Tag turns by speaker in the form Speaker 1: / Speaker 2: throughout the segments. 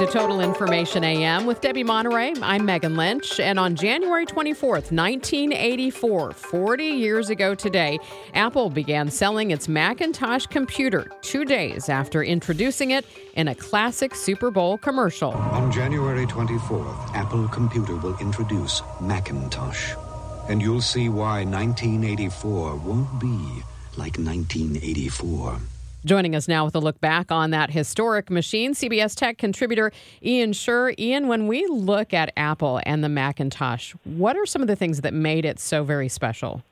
Speaker 1: To Total Information AM with Debbie Monteleone. I'm Megan Lynch. And on January 24th, 1984, 40 years ago today, Apple began selling its Macintosh computer two days after introducing it in a classic Super Bowl commercial.
Speaker 2: On January 24th, Apple Computer will introduce Macintosh. And you'll see why 1984 won't be like 1984.
Speaker 1: Joining us now with a look back on that historic machine, CBS Tech contributor Ian Sherr. Ian, when we look at Apple and the Macintosh, what are some of the things that made it so very special?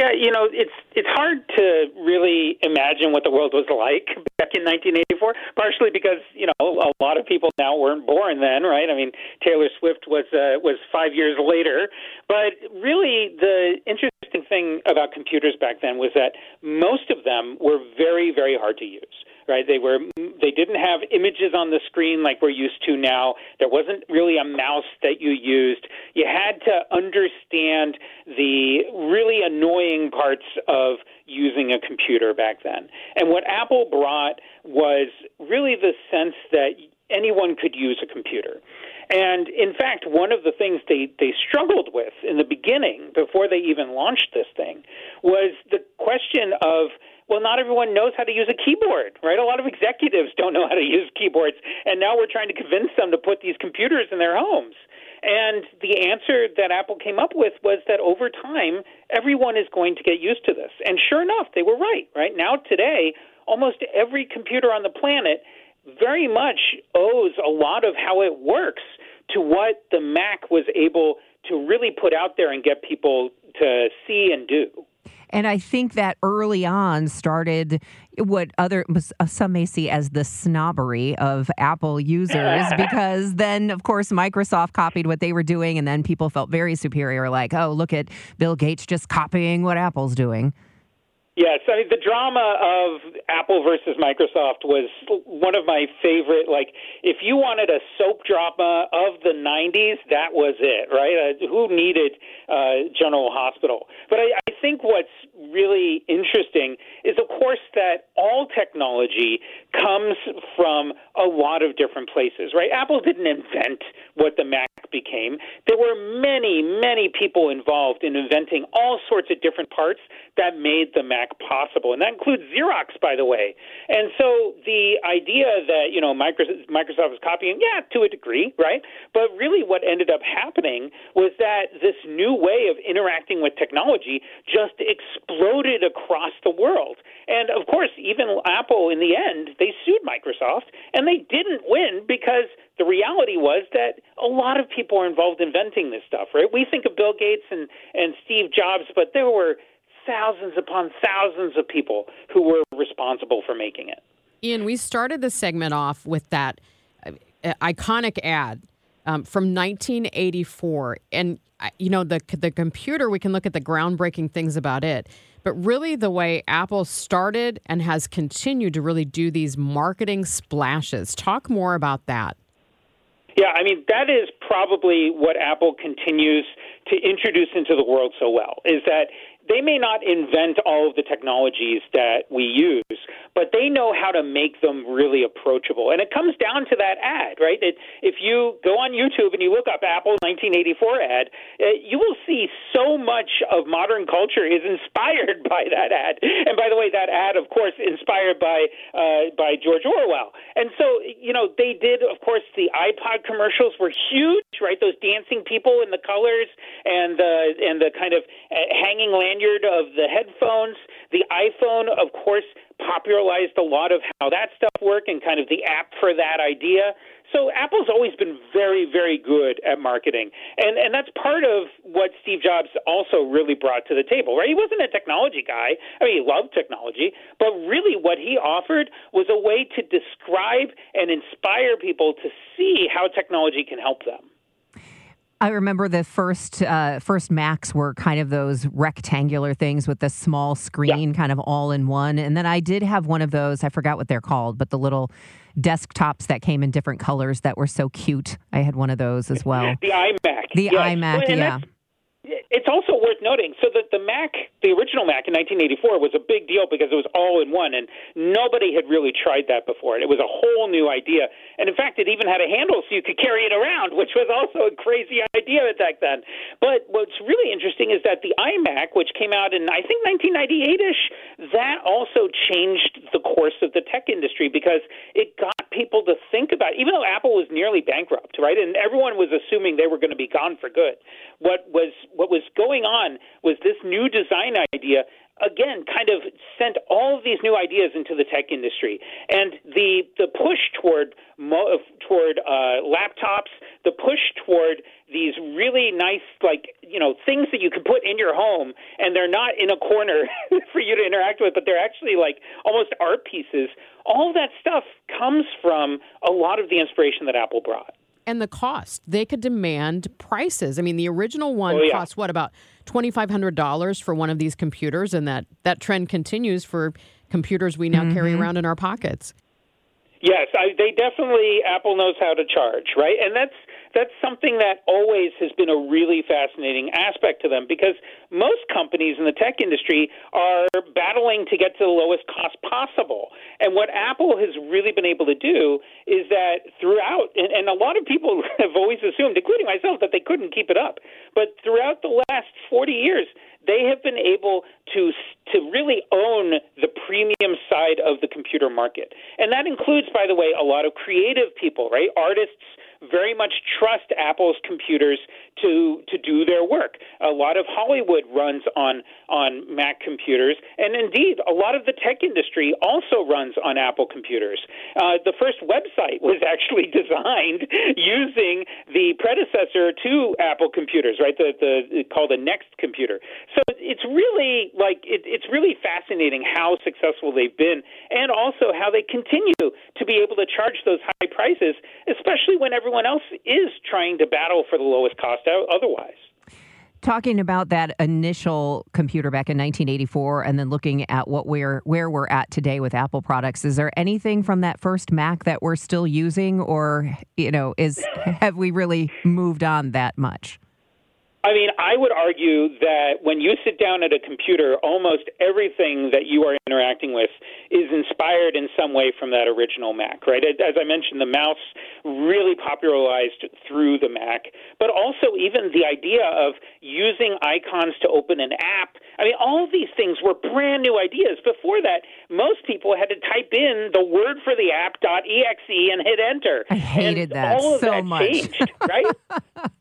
Speaker 3: Yeah, you know, it's it's hard to really imagine what the world was like back in 1984. Partially because you know a lot of people now weren't born then, right? I mean, Taylor Swift was uh, was five years later. But really, the interesting thing about computers back then was that most of them were very very hard to use right? They were they didn't have images on the screen like we're used to now. There wasn't really a mouse that you used. You had to understand the really annoying parts of using a computer back then. And what Apple brought was really the sense that anyone could use a computer. And in fact, one of the things they, they struggled with in the beginning, before they even launched this thing, was the question of well, not everyone knows how to use a keyboard, right? A lot of executives don't know how to use keyboards, and now we're trying to convince them to put these computers in their homes. And the answer that Apple came up with was that over time, everyone is going to get used to this. And sure enough, they were right, right? Now, today, almost every computer on the planet very much owes a lot of how it works to what the Mac was able to really put out there and get people to see and do.
Speaker 4: And I think that early on started what other some may see as the snobbery of Apple users because then of course Microsoft copied what they were doing and then people felt very superior like oh look at Bill Gates just copying what Apple's doing.
Speaker 3: Yes, I mean the drama of Apple versus Microsoft was one of my favorite. Like, if you wanted a soap drama of the '90s, that was it, right? Uh, who needed uh, General Hospital? But I, I think what's really interesting is, of course, that all technology comes from a lot of different places, right? Apple didn't invent what the Mac became. There were many, many people involved in inventing all sorts of different parts that made the Mac possible, and that includes Xerox, by the way. And so the idea that you know Microsoft was copying, yeah, to a degree, right? But really, what ended up happening was that this new way of interacting with technology just exploded across the world. And of course, even Apple, in the end, they sued Microsoft, and they didn't win because the reality was that a lot of people are involved inventing this stuff, right? We think of Bill Gates and, and Steve Jobs, but there were thousands upon thousands of people who were responsible for making it.
Speaker 1: Ian, we started the segment off with that uh, iconic ad um, from 1984, and uh, you know the the computer. We can look at the groundbreaking things about it, but really the way Apple started and has continued to really do these marketing splashes. Talk more about that.
Speaker 3: Yeah, I mean that is probably what Apple continues to introduce into the world so well is that they may not invent all of the technologies that we use, but they know how to make them really approachable. And it comes down to that ad, right? It, if you go on YouTube and you look up Apple 1984 ad, uh, you will see so much of modern culture is inspired by that ad. And by the way, that ad, of course, inspired by uh, by George Orwell. And so, you know, they did, of course, the iPod commercials were huge, right? Those dancing people in the colors and the and the kind of uh, hanging lanyard of the headphones. The iPhone, of course, popularized a lot of how that stuff worked and kind of the app for that idea. So Apple's always been very, very good at marketing, and and that's part of what Steve Jobs also really brought to the table. Right? He wasn't a technology guy. I mean, he loved technology, but really what he offered was a way to describe and inspire people to see how technology can help them.
Speaker 4: I remember the first uh, first Macs were kind of those rectangular things with the small screen, yeah. kind of all in one. And then I did have one of those. I forgot what they're called, but the little desktops that came in different colors that were so cute. I had one of those as well.
Speaker 3: The iMac.
Speaker 4: The yes. iMac, well, yeah.
Speaker 3: It's also worth noting so that the Mac, the original Mac in 1984, was a big deal because it was all in one, and nobody had really tried that before. And it was a whole new idea. And in fact, it even had a handle so you could carry it around, which was also a crazy idea back then. But what's really interesting is that the iMac, which came out in I think 1998 ish, that also changed the course of the tech industry because it got people to think about. Even though Apple was nearly bankrupt, right, and everyone was assuming they were going to be gone for good. What was what was going on was this new design idea again kind of sent all of these new ideas into the tech industry. And the the push toward mo- toward uh, laptops the push toward these really nice like you know things that you can put in your home and they're not in a corner for you to interact with but they're actually like almost art pieces. All that stuff comes from a lot of the inspiration that apple brought
Speaker 1: and the cost. They could demand prices. I mean, the original one oh, yeah. cost what about twenty five hundred dollars for one of these computers, and that that trend continues for computers we now mm-hmm. carry around in our pockets.
Speaker 3: Yes, I, they definitely Apple knows how to charge, right? And that's that's something that always has been a really fascinating aspect to them because most companies in the tech industry are battling to get to the lowest cost possible. And what Apple has really been able to do is that throughout, and, and a lot of people have always assumed, including myself, that they couldn't keep it up. But throughout the last 40 years, they have been able to to really own the premium side of the computer market, and that includes, by the way, a lot of creative people, right? Artists very much trust Apple's computers to to do their work. A lot of Hollywood runs on on Mac computers, and indeed, a lot of the tech industry also runs on Apple computers. Uh, the first website was actually designed using the predecessor to Apple computers, right? The the called a Next computer. So it's really like it, it's really fascinating how successful they've been, and also how they continue to be able to charge those high prices, especially when everyone else is trying to battle for the lowest cost otherwise.
Speaker 4: Talking about that initial computer back in 1984 and then looking at what we're where we're at today with Apple products, is there anything from that first Mac that we're still using or you know, is have we really moved on that much?
Speaker 3: I mean, I would argue that when you sit down at a computer, almost everything that you are interacting with is inspired in some way from that original Mac, right? As I mentioned, the mouse really popularized through the Mac, but also even the idea of using icons to open an app. I mean, all these things were brand new ideas. Before that, most people had to type in the word for the app .exe and hit enter.
Speaker 4: I hated
Speaker 3: and
Speaker 4: that so
Speaker 3: that
Speaker 4: much.
Speaker 3: Changed, right?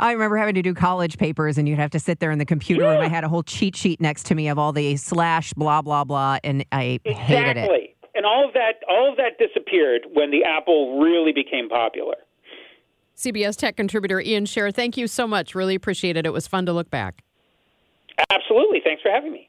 Speaker 4: I remember having to do college papers, and you'd have to sit there in the computer room. I had a whole cheat sheet next to me of all the slash blah blah blah, and I
Speaker 3: exactly.
Speaker 4: hated it.
Speaker 3: And all of that, all of that disappeared when the Apple really became popular.
Speaker 1: CBS Tech contributor Ian Sherr, thank you so much. Really appreciate it. It was fun to look back.
Speaker 3: Absolutely. Thanks for having me.